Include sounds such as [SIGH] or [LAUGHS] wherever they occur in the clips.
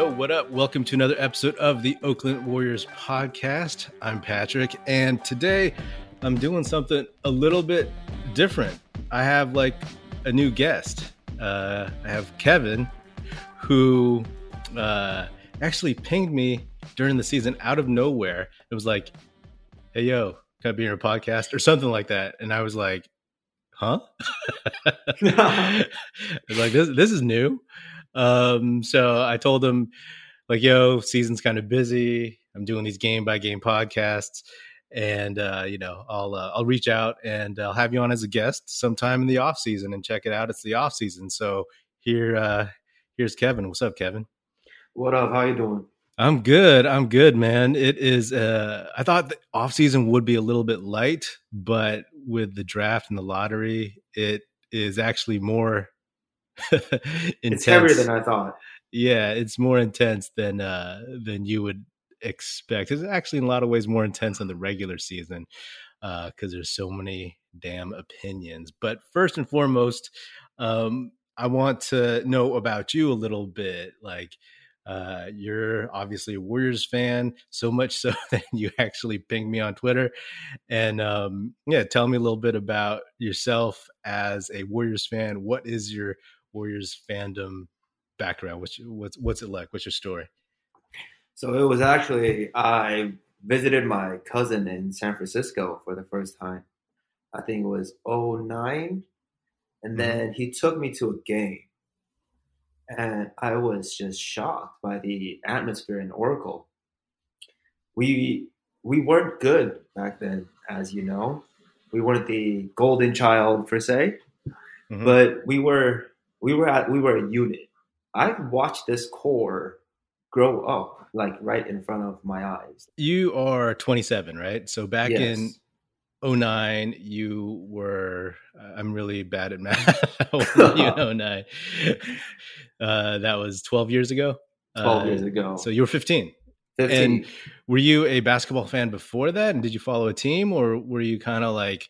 Yo, what up? Welcome to another episode of the Oakland Warriors podcast. I'm Patrick, and today I'm doing something a little bit different. I have like a new guest. Uh, I have Kevin, who uh, actually pinged me during the season out of nowhere. It was like, "Hey, yo, can I be in your podcast?" or something like that, and I was like, "Huh?" [LAUGHS] [LAUGHS] I was like, "This this is new." Um, so I told him, like, "Yo, season's kind of busy. I'm doing these game by game podcasts." and uh, you know I'll uh, I'll reach out and I'll have you on as a guest sometime in the off season and check it out. It's the off season, so here uh, here's Kevin. What's up, Kevin? What up? How you doing? I'm good. I'm good, man. It is. Uh, I thought the off season would be a little bit light, but with the draft and the lottery, it is actually more. [LAUGHS] It's heavier than I thought. Yeah, it's more intense than uh, than you would expect. It's actually in a lot of ways more intense than the regular season because uh, there's so many damn opinions. But first and foremost, um, I want to know about you a little bit. Like, uh, you're obviously a Warriors fan, so much so [LAUGHS] that you actually pinged me on Twitter. And um, yeah, tell me a little bit about yourself as a Warriors fan. What is your Warriors fandom background? What's what's what's it like? What's your story? So it was actually I visited my cousin in San Francisco for the first time. I think it was 09 and mm-hmm. then he took me to a game. And I was just shocked by the atmosphere in Oracle. We we weren't good back then, as you know. We weren't the golden child per se, mm-hmm. but we were we were at we were a unit. I've watched this core grow up like right in front of my eyes. You are 27, right? So back yes. in 09 you were i'm really bad at math [LAUGHS] [LAUGHS] you 09 uh, that was 12 years ago 12 uh, years ago so you were 15 15 and were you a basketball fan before that and did you follow a team or were you kind of like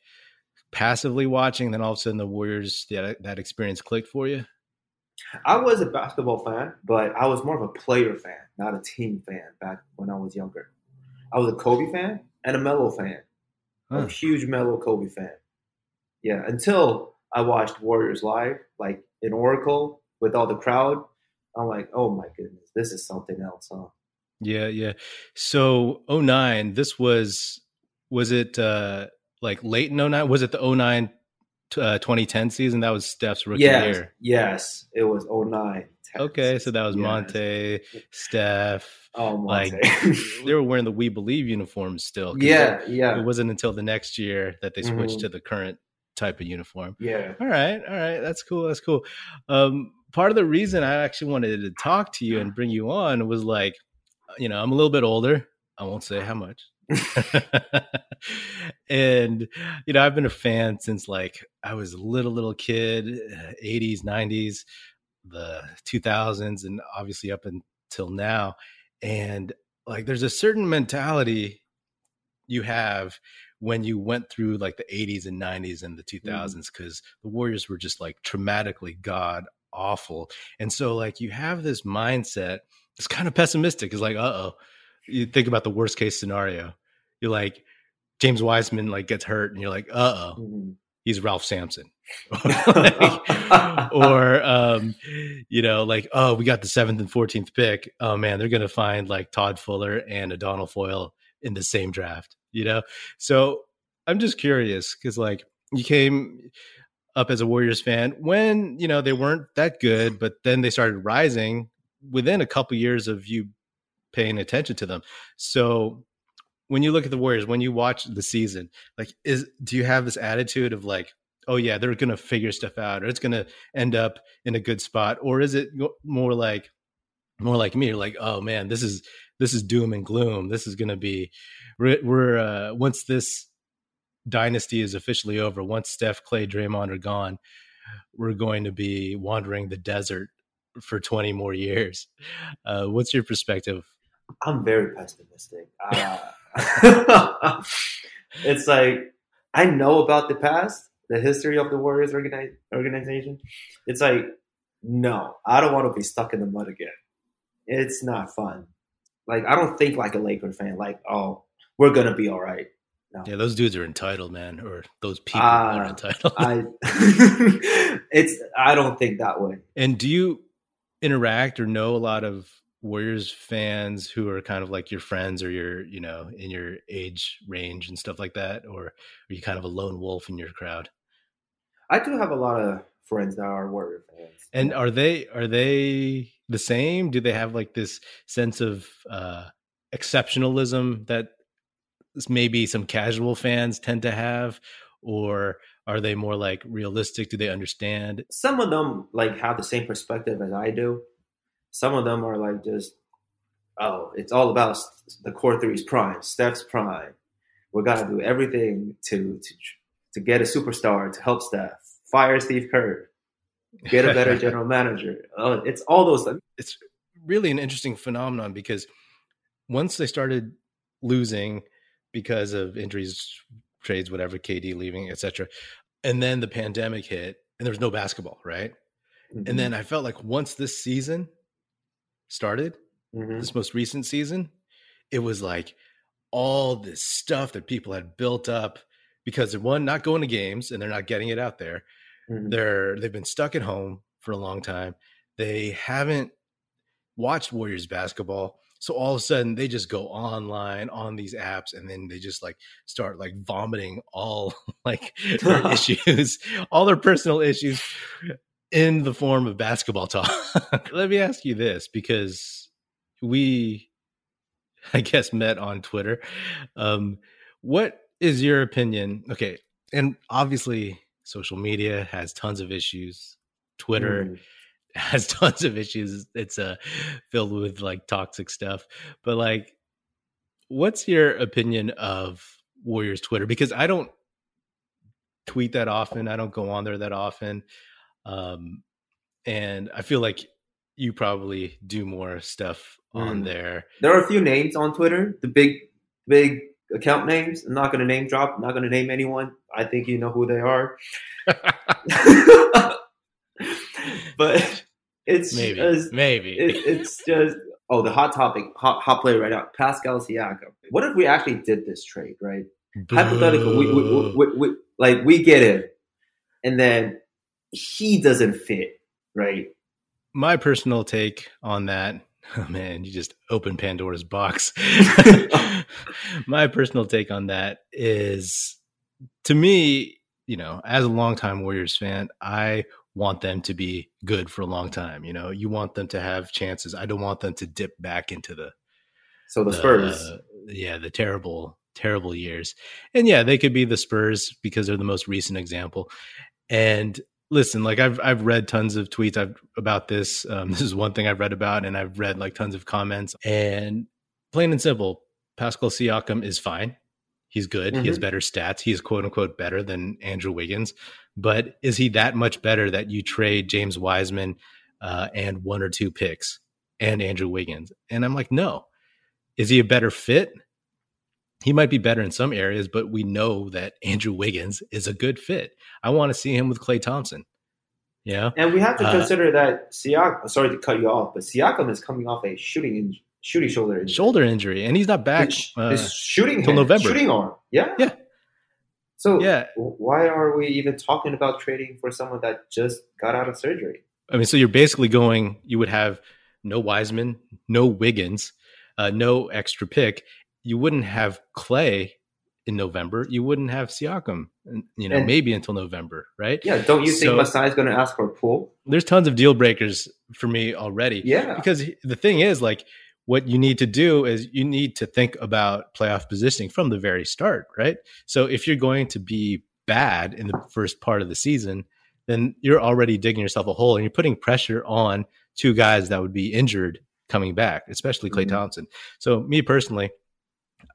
passively watching then all of a sudden the warriors that, that experience clicked for you I was a basketball fan, but I was more of a player fan, not a team fan back when I was younger. I was a Kobe fan and a Melo fan. Huh. a huge Melo Kobe fan. Yeah, until I watched Warriors live, like in Oracle with all the crowd. I'm like, oh my goodness, this is something else, huh? Yeah, yeah. So 09, this was was it uh like late in 09? Was it the 09 uh, 2010 season. That was Steph's rookie yes, year. Yes, it was 09. Okay, so that was yes. Monta, Steph. Oh, Monta. like [LAUGHS] they were wearing the We Believe uniforms still. Yeah, yeah. It wasn't until the next year that they switched mm-hmm. to the current type of uniform. Yeah. All right, all right. That's cool. That's cool. Um, part of the reason I actually wanted to talk to you and bring you on was like, you know, I'm a little bit older. I won't say how much. [LAUGHS] and you know, I've been a fan since like I was a little little kid, 80s, 90s, the 2000s and obviously up until now. And like there's a certain mentality you have when you went through like the 80s and 90s and the 2000s mm-hmm. cuz the Warriors were just like traumatically god awful. And so like you have this mindset it's kind of pessimistic. It's like, uh-oh. You think about the worst case scenario you're like James Wiseman like gets hurt, and you're like, uh oh, mm-hmm. he's Ralph Sampson, [LAUGHS] like, [LAUGHS] or um, you know, like oh, we got the seventh and fourteenth pick. Oh man, they're gonna find like Todd Fuller and Adonal Foyle in the same draft. You know, so I'm just curious because like you came up as a Warriors fan when you know they weren't that good, but then they started rising within a couple years of you paying attention to them. So when you look at the Warriors, when you watch the season, like is do you have this attitude of like, oh yeah, they're gonna figure stuff out, or it's gonna end up in a good spot, or is it more like more like me, like oh man, this is this is doom and gloom. This is gonna be we're, we're uh, once this dynasty is officially over, once Steph, Klay, Draymond are gone, we're going to be wandering the desert for 20 more years. Uh, what's your perspective? I'm very pessimistic. Uh, [LAUGHS] it's like I know about the past, the history of the Warriors organi- organization. It's like, no, I don't want to be stuck in the mud again. it's not fun. Like I don't think like a Laker fan. Like oh, we're gonna be all right. No. Yeah, those dudes are entitled, man, or those people uh, are entitled. I, [LAUGHS] [LAUGHS] it's I don't think that way. And do you interact or know a lot of Warriors fans who are kind of like your friends or your, you know, in your age range and stuff like that, or are you kind of a lone wolf in your crowd? I do have a lot of friends that are Warrior fans. And are they are they the same? Do they have like this sense of uh exceptionalism that maybe some casual fans tend to have or are they more like realistic do they understand some of them like have the same perspective as i do some of them are like just oh it's all about the core three's prime steph's prime we got to do everything to to to get a superstar to help steph fire steve kerr get a better [LAUGHS] general manager oh, it's all those things it's really an interesting phenomenon because once they started losing because of injuries, trades, whatever, KD leaving, etc. And then the pandemic hit, and there was no basketball, right? Mm-hmm. And then I felt like once this season started, mm-hmm. this most recent season, it was like all this stuff that people had built up because they're one not going to games and they're not getting it out there. Mm-hmm. They're they've been stuck at home for a long time. They haven't watched Warriors basketball. So all of a sudden they just go online on these apps and then they just like start like vomiting all [LAUGHS] like their [LAUGHS] issues, all their personal issues in the form of basketball talk. [LAUGHS] Let me ask you this because we [LAUGHS] I guess met on Twitter. Um what is your opinion? Okay, and obviously social media has tons of issues. Twitter mm [LAUGHS] has tons of issues. It's uh filled with like toxic stuff. But like what's your opinion of Warriors Twitter? Because I don't tweet that often. I don't go on there that often. Um and I feel like you probably do more stuff on mm. there. There are a few names on Twitter, the big big account names. I'm not going to name drop. I'm not going to name anyone. I think you know who they are. [LAUGHS] [LAUGHS] but it's maybe just, maybe it, it's just oh the hot topic hot hot play right now Pascal Siakam. What if we actually did this trade right? Hypothetical, we, we, we, we, like we get him, and then he doesn't fit right. My personal take on that [LAUGHS] Oh man, you just open Pandora's box. [LAUGHS] My personal take on that is to me, you know, as a longtime Warriors fan, I want them to be good for a long time. You know, you want them to have chances. I don't want them to dip back into the so the, the Spurs. Uh, yeah, the terrible, terrible years. And yeah, they could be the Spurs because they're the most recent example. And listen, like I've I've read tons of tweets I've, about this. Um, [LAUGHS] this is one thing I've read about, and I've read like tons of comments. And plain and simple, Pascal Siakam is fine. He's good. Mm-hmm. He has mm-hmm. better stats. He is quote unquote better than Andrew Wiggins. But is he that much better that you trade James Wiseman uh, and one or two picks and Andrew Wiggins? And I'm like, no. Is he a better fit? He might be better in some areas, but we know that Andrew Wiggins is a good fit. I want to see him with Klay Thompson. Yeah, and we have to uh, consider that Siakam. Sorry to cut you off, but Siakam is coming off a shooting shooting shoulder injury. shoulder injury, and he's not back. His, uh, his shooting until November. Shooting arm. Yeah. Yeah. So yeah. why are we even talking about trading for someone that just got out of surgery? I mean, so you're basically going. You would have no Wiseman, no Wiggins, uh, no extra pick. You wouldn't have Klay in November. You wouldn't have Siakam, you know, and, maybe until November, right? Yeah. Don't you so, think Masai is going to ask for a Poole? There's tons of deal breakers for me already. Yeah. Because the thing is, like, what you need to do is you need to think about playoff positioning from the very start, right? So if you're going to be bad in the first part of the season, then you're already digging yourself a hole and you're putting pressure on two guys that would be injured coming back, especially Klay mm-hmm. Thompson. So me personally,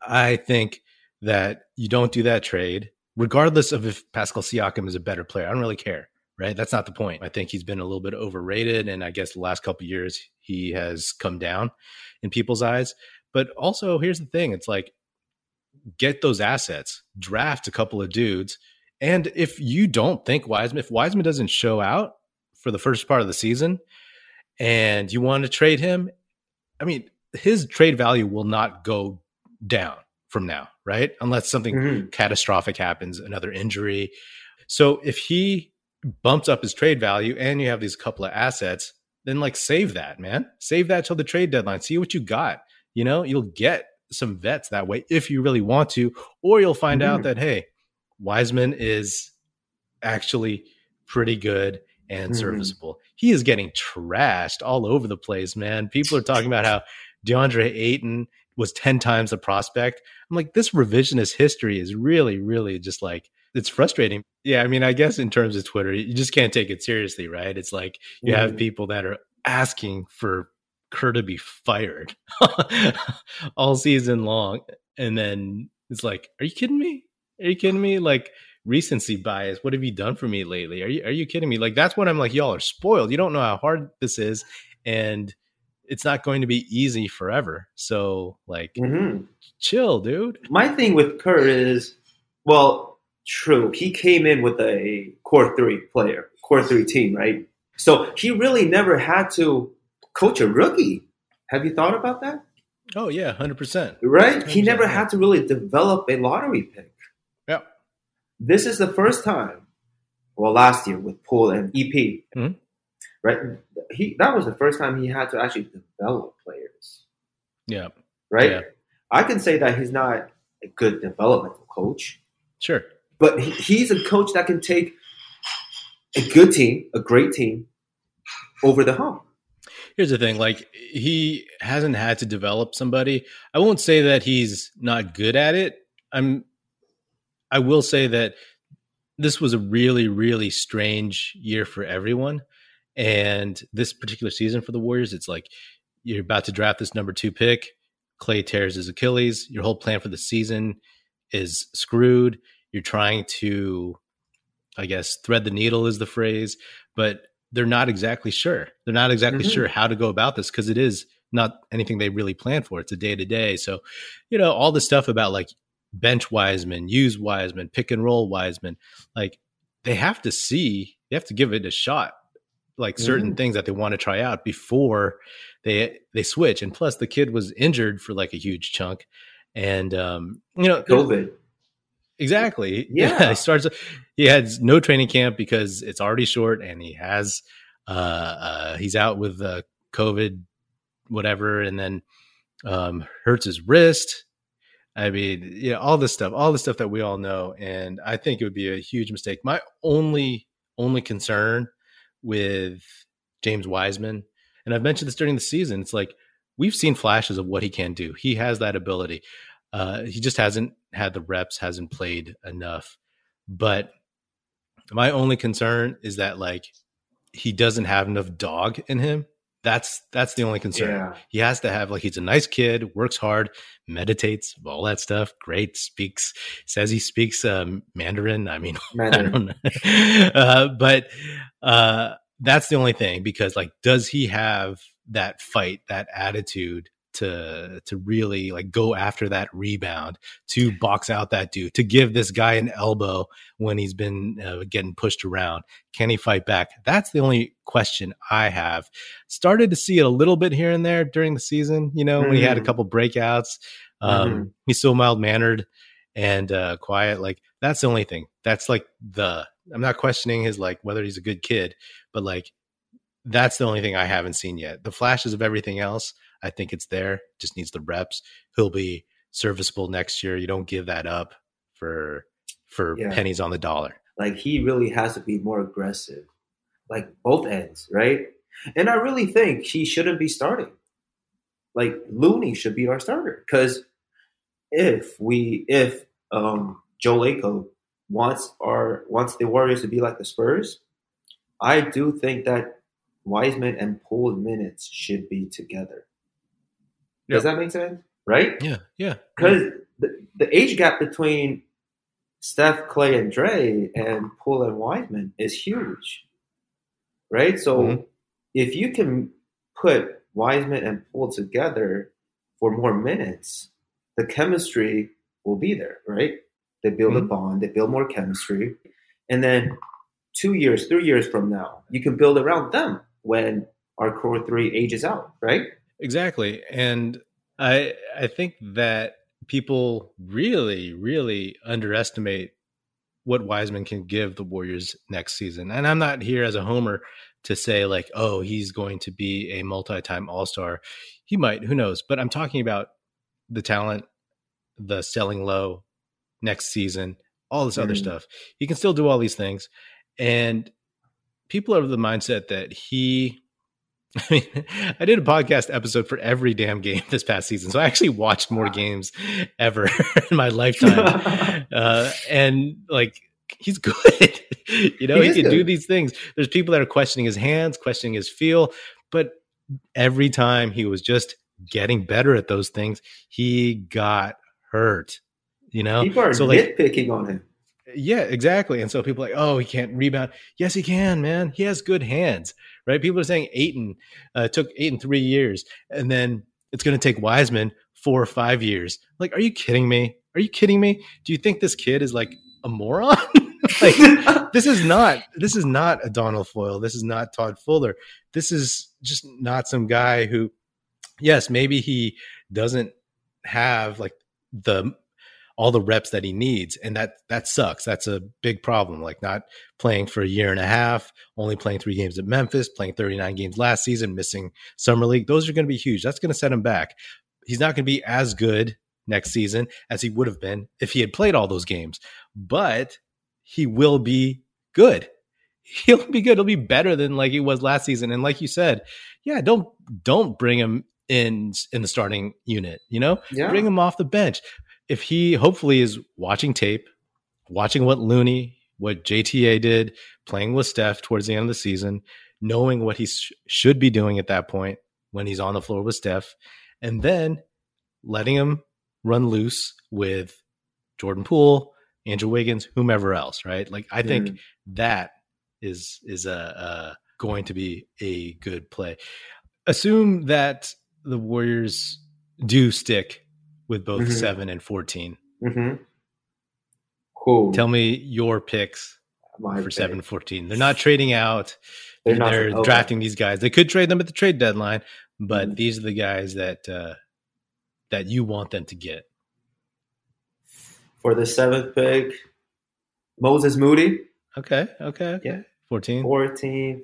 I think that you don't do that trade, regardless of if Pascal Siakam is a better player. I don't really care right? That's not the point. I think he's been a little bit overrated, and I guess the last couple years he has come down in people's eyes. But also, here's the thing: it's like get those assets, draft a couple of dudes, and if you don't think Wiseman, if Wiseman doesn't show out for the first part of the season, and you want to trade him, I mean, his trade value will not go down from now, right? Unless something mm-hmm. catastrophic happens, another injury. So if he bumps up his trade value and you have these couple of assets, then like save that, man. Save that till the trade deadline. See what you got. You know, you'll get some vets that way if you really want to, or you'll find mm-hmm. out that hey, Wiseman is actually pretty good and mm-hmm. serviceable. He is getting trashed all over the place, man. People are talking about how DeAndre Ayton was 10 times the prospect. I'm like, this revisionist history is really, really just like, it's frustrating. Yeah. I mean, I guess in terms of Twitter, you just can't take it seriously, right? It's like you mm-hmm. have people that are asking for Kerr to be fired [LAUGHS] all season long. And then it's like, are you kidding me? Are you kidding me? Like recency bias. What have you done for me lately? Are you are you kidding me? Like that's what I'm like, y'all are spoiled. You don't know how hard this is. And it's not going to be easy forever. So like mm-hmm. chill, dude. My thing with Kerr is well, true. He came in with a core three player, core three team, right? So he really never had to coach a rookie. Have you thought about that? Oh yeah, hundred percent. Right? 100%. He never had to really develop a lottery pick. Yeah. This is the first time. Well, last year with Poole and EP, mm-hmm. Right? He that was the first time he had to actually develop players. Yeah. Right. Yeah. I can say that he's not a good developmental coach. Sure. But he, he's a coach that can take a good team, a great team, over the hump here's the thing like he hasn't had to develop somebody i won't say that he's not good at it i'm i will say that this was a really really strange year for everyone and this particular season for the warriors it's like you're about to draft this number two pick klay tears his achilles your whole plan for the season is screwed you're trying to i guess thread the needle is the phrase but they're not exactly sure. They're not exactly mm-hmm. sure how to go about this because it is not anything they really plan for. It's a day to day. So, you know, all the stuff about like bench Wiseman, use Wiseman, pick and roll Wiseman, like they have to see, they have to give it a shot, like certain mm-hmm. things that they want to try out before they they switch. And plus, the kid was injured for like a huge chunk, and um, you know, COVID. Exactly. Yeah. [LAUGHS] yeah. He starts. He has no training camp because it's already short, and he has. Uh, uh he's out with uh, COVID, whatever, and then um, hurts his wrist. I mean, you know, all this stuff, all the stuff that we all know, and I think it would be a huge mistake. My only only concern with James Wiseman, and I've mentioned this during the season, it's like we've seen flashes of what he can do. He has that ability. Uh, he just hasn't had the reps, hasn't played enough. But my only concern is that like he doesn't have enough dog in him. That's that's the only concern. Yeah. He has to have like he's a nice kid, works hard, meditates, all that stuff. Great, speaks says he speaks um, Mandarin. I mean, Mandarin. [LAUGHS] I don't know, uh, but uh, that's the only thing because like, does he have that fight, that attitude to to really like go after that rebound, to box out that dude, to give this guy an elbow when he's been uh, getting pushed around. Can he fight back? That's the only question I have. Started to see it a little bit here and there during the season. You know, mm-hmm. when he had a mm-hmm. couple breakouts, um, mm-hmm. he's so mild mannered and uh, quiet. Like that's the only thing. That's like the. I'm not questioning his like whether he's a good kid, but like that's the only thing I haven't seen yet. The flashes of everything else, I think it's there. Just needs the reps. He'll be serviceable next year. You don't give that up for for yeah. pennies on the dollar. Like he really has to be more aggressive, like both ends, right? And I really think he shouldn't be starting. Like Looney should be our starter because if we if um Joe Lacob wants our wants the Warriors to be like the Spurs, I do think that Wiseman and Poole minutes should be together. Does that make sense? Right? Yeah, yeah. Because yeah. the, the age gap between Steph, Klay, and Dre and Poole and Wiseman is huge. Right? So mm-hmm. if you can put Wiseman and Poole together for more minutes, the chemistry will be there, right? They build mm-hmm. a bond, they build more chemistry. And then two years, three years from now, you can build around them when our core three ages out, right? Exactly. And I I think that people really, really underestimate what Wiseman can give the Warriors next season. And I'm not here as a homer to say like, oh, he's going to be a multi-time all-star. He might, who knows? But I'm talking about the talent, the selling low next season, all this mm. other stuff. He can still do all these things. And people are of the mindset that he [LAUGHS] I mean, I did a podcast episode for every damn game [LAUGHS] this past season, so I actually watched more games ever [LAUGHS] in my lifetime. uh, and like, he's good. you know, he, he can good. do these things. There's people that are questioning his hands, questioning his feel, but every time he was just getting better at those things, he got hurt. You know, people are so, like, nitpicking on him. Yeah, exactly. And so people are like, oh, he can't rebound. Yes, he can, man. He has good hands, right? People are saying Ayton uh, took Ayton three years, and then it's going to take Wiseman four or five years. Like, are you kidding me? Are you kidding me? Do you think this kid is like a moron? [LAUGHS] like, [LAUGHS] this is not this is not Adonal Foyle. This is not Todd Fuller. This is just not some guy who, yes, maybe he doesn't have like the all the reps that he needs and that that sucks. That's a big problem like not playing for a year and a half only playing three games at memphis playing 39 games last season missing summer league. Those are going to be huge. That's going to set him back. He's not going to be as good next season as he would have been if he had played all those games but he will be good. [LAUGHS] He'll be good. He'll be better than like he was last season. And like you said yeah don't don't bring him in in the starting unit you know? Yeah. bring him off the bench if he hopefully is watching tape, watching what Looney, what JTA did, playing with Steph towards the end of the season, knowing what he sh- should be doing at that point when he's on the floor with Steph, and then letting him run loose with Jordan Poole, Andrew Wiggins, whomever else, right? Like I think mm. that is is a, a going to be a good play. Assume that the Warriors do stick with both mm-hmm. seven and 14. Mm-hmm. Cool. Tell me your picks My for pick. seven and 14. They're not trading out. They're, they're not, drafting these guys. They could trade them at the trade deadline, but mm-hmm. these are the guys that uh, that you want them to get. For the seventh pick, Moses Moody. Okay. Okay. Okay. Yeah. 14. 14.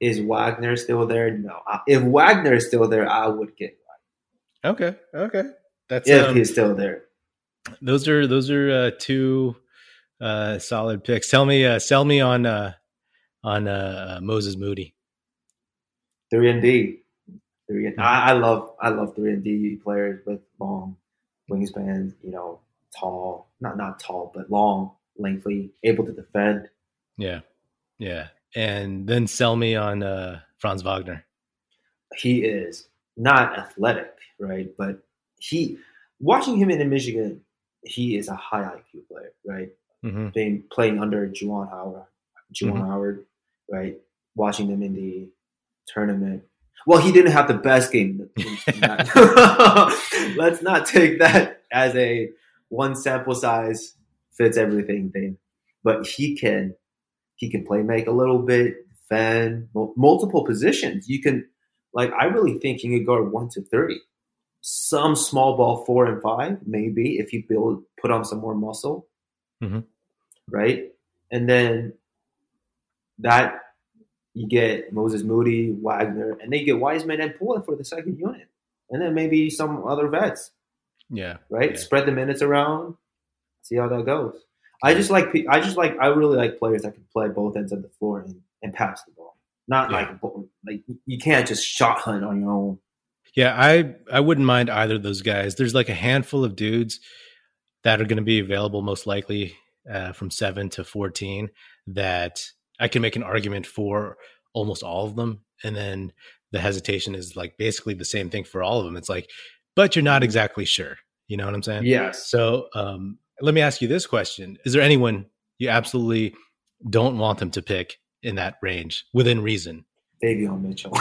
Is Wagner still there? No. If Wagner is still there, I would get Okay. Okay. That's if um, he's still there. Those are those are uh, two uh, solid picks. Tell me, uh, sell me on uh, on uh, Moses Moody. Three and D. Three and I, I love I love three and D players with long wingspans. You know, tall, not not tall, but long, lengthy, able to defend. Yeah, yeah. And then sell me on uh, Franz Wagner. He is not athletic right? But he, watching him in Michigan, he is a high IQ player, right? Mm-hmm. Being playing under Juwan Howard, Juwan mm-hmm. Howard, right? Watching them in the tournament. Well, he didn't have the best game. [LAUGHS] Let's not take that as a one sample size fits everything thing. But he can he can play make a little bit, defend multiple positions. You can like I really think he could guard one to thirty some small ball four and five, maybe if you build put on some more muscle, mm-hmm. right? And then that you get Moses Moody, Wagner, and they get Wiseman and Poole for the second unit, and then maybe some other vets. Yeah, right. Yeah. Spread the minutes around, see how that goes. I just like I just like I really like players that can play both ends of the floor and, and pass the ball. Not yeah. like like you can't just shot hunt on your own yeah, I I wouldn't mind either of those guys. There's like a handful of dudes that are going to be available most likely uh, from seven to fourteen that I can make an argument for almost all of them, and then the hesitation is like basically the same thing for all of them. It's like, but you're not exactly sure. You know what I'm saying? Yes. So um, let me ask you this question: Is there anyone you absolutely don't want them to pick in that range within reason? Davion Mitchell. [LAUGHS]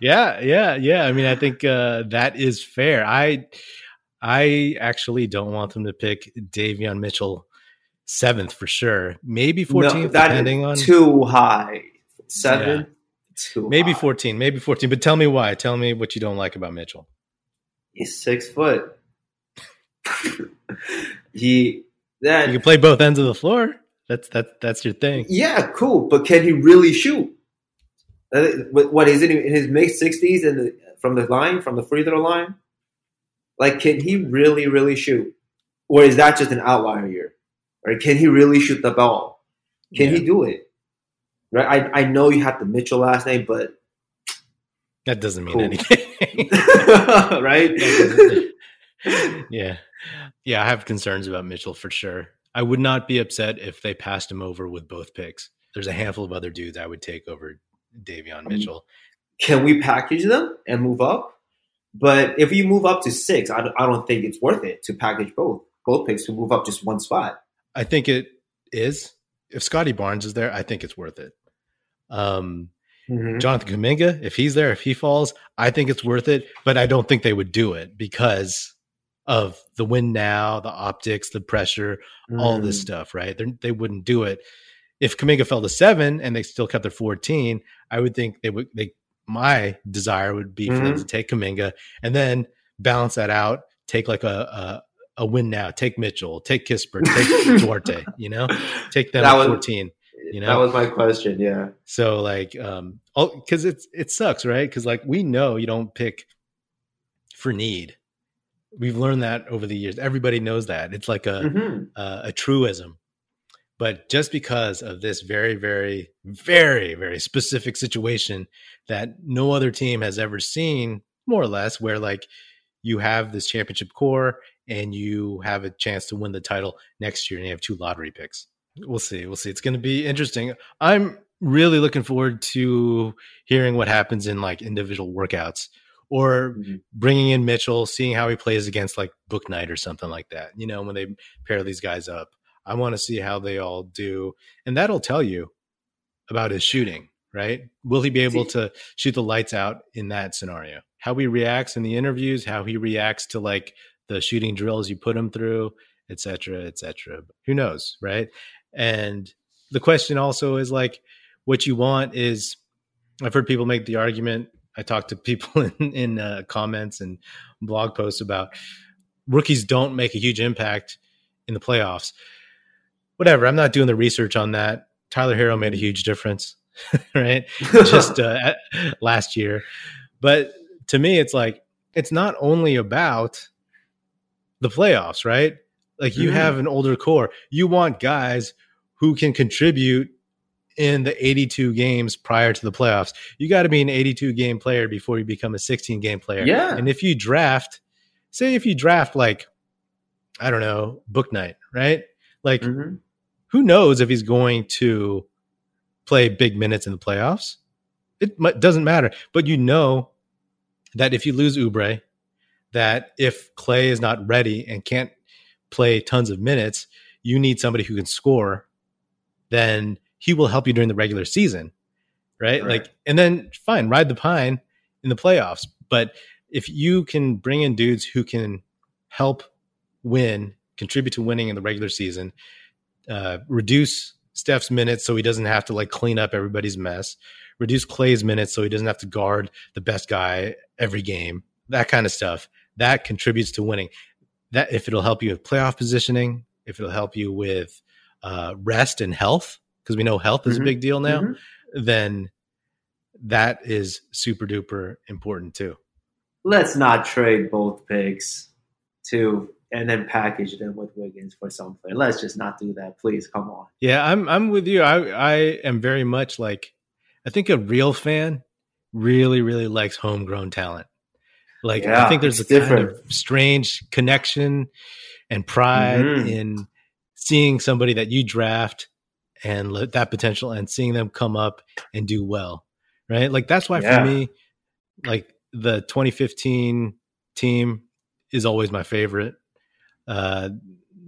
yeah, yeah, yeah. I mean, I think uh, that is fair. I I actually don't want them to pick Davion Mitchell seventh for sure. Maybe 14th, no, depending on too high. Seven, yeah. too maybe high. 14, maybe 14. But tell me why. Tell me what you don't like about Mitchell. He's six foot. [LAUGHS] he that you can play both ends of the floor. That's that that's your thing. Yeah, cool. But can he really shoot? What is it in his mid sixties and from the line, from the free throw line? Like, can he really, really shoot, or is that just an outlier year? Or can he really shoot the ball? Can yeah. he do it? Right. I I know you have the Mitchell last name, but that doesn't mean cool. anything, [LAUGHS] [LAUGHS] right? yeah, yeah. I have concerns about Mitchell for sure. I would not be upset if they passed him over with both picks. There's a handful of other dudes I would take over Davion Mitchell. Can we package them and move up? But if you move up to six, I don't, I don't think it's worth it to package both both picks to move up just one spot. I think it is. If Scottie Barnes is there, I think it's worth it. Um, mm-hmm. Jonathan Kuminga, if he's there, if he falls, I think it's worth it. But I don't think they would do it because of the win now, the optics, the pressure, mm. all this mm. stuff. Right? They're, they would not do it if Kuminga fell to seven and they still kept their 14, I would think they would they my desire would be for mm-hmm. them to take Kuminga and then balance that out, take like a a, a win now, take Mitchell, take Kispert, take Duarte, [LAUGHS] you know, take them that at was, 14. You know, that was my question. Yeah. So like, um, because it's it sucks, right? Because like we know you don't pick for need. We've learned that over the years. Everybody knows that. It's like a mm-hmm. a, a truism but just because of this very, very, very, very specific situation that no other team has ever seen, more or less, where like you have this championship core and you have a chance to win the title next year and you have two lottery picks. We'll see. We'll see. It's going to be interesting. I'm really looking forward to hearing what happens in like individual workouts or mm-hmm. bringing in Mitchell, seeing how he plays against like Bouknight or something like that. You know, when they pair these guys up. I want to see how they all do. And that'll tell you about his shooting, right? Will he be able to shoot the lights out in that scenario? How he reacts in the interviews, how he reacts to like the shooting drills you put him through, et cetera, et cetera. Who knows, right? And the question also is like, what you want is, I've heard people make the argument. I talked to people [LAUGHS] in, in uh, comments and blog posts about rookies don't make a huge impact in the playoffs whatever. I'm not doing the research on that. Tyler Herro made a huge difference, [LAUGHS] right? [LAUGHS] Just uh, last year. But to me, it's like, it's not only about the playoffs, right? Like you mm. have an older core. You want guys who can contribute in the 82 games prior to the playoffs. You got to be an 82 game player before you become a 16 game player. Yeah. And if you draft, say if you draft like, I don't know, Bouknight, right? Like mm-hmm who knows if he's going to play big minutes in the playoffs? It doesn't matter. But you know that if you lose Oubre, that if Klay is not ready and can't play tons of minutes, you need somebody who can score, then he will help you during the regular season. Right? right? Like, and then fine, ride the pine in the playoffs. But if you can bring in dudes who can help win, contribute to winning in the regular season, uh, reduce Steph's minutes so he doesn't have to like clean up everybody's mess, reduce Klay's minutes so he doesn't have to guard the best guy every game, that kind of stuff. That contributes to winning. That if it'll help you with playoff positioning, if it'll help you with uh, rest and health, because we know health is mm-hmm. a big deal now, mm-hmm. then that is super duper important too. Let's not trade both picks to and then package them with Wiggins for some player. Let's just not do that, please. Come on. Yeah, I'm I'm with you. I I am very much like I think a real fan really really likes homegrown talent. Like yeah, I think there's a different. kind of strange connection and pride mm-hmm. in seeing somebody that you draft and that potential and seeing them come up and do well. Right? Like that's why yeah. for me like the 2015 team is always my favorite uh,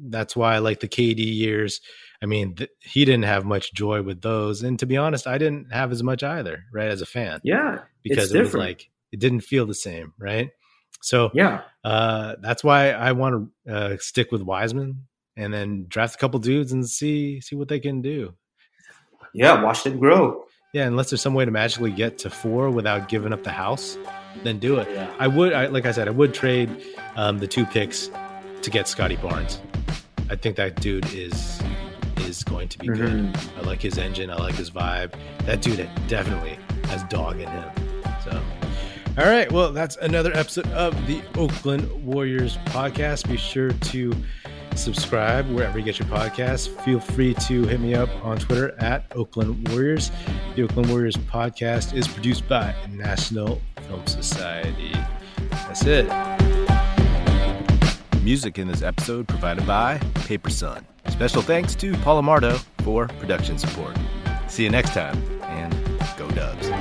that's why I like the KD years. I mean, th- he didn't have much joy with those, and to be honest, I didn't have as much either, right? As a fan, yeah, because it different. was like it didn't feel the same, right? So yeah, uh, that's why I want to uh, stick with Wiseman and then draft a couple dudes and see see what they can do. Yeah, watch them grow. Yeah, unless there's some way to magically get to four without giving up the house, then do it. Yeah. I would, I, like I said, I would trade um, the two picks to get Scottie Barnes. I think that dude is is going to be good. Mhm. I like his engine. I like his vibe. That dude definitely has dog in him. So, all right. Well, that's another episode of the Oakland Warriors podcast. Be sure to subscribe wherever you get your podcasts. Feel free to hit me up on Twitter at Oakland Warriors. The Oakland Warriors podcast is produced by National Film Society. That's it. Music in this episode provided by Paper Sun. Special thanks to Paul Amardo for production support. See you next time, and go Dubs.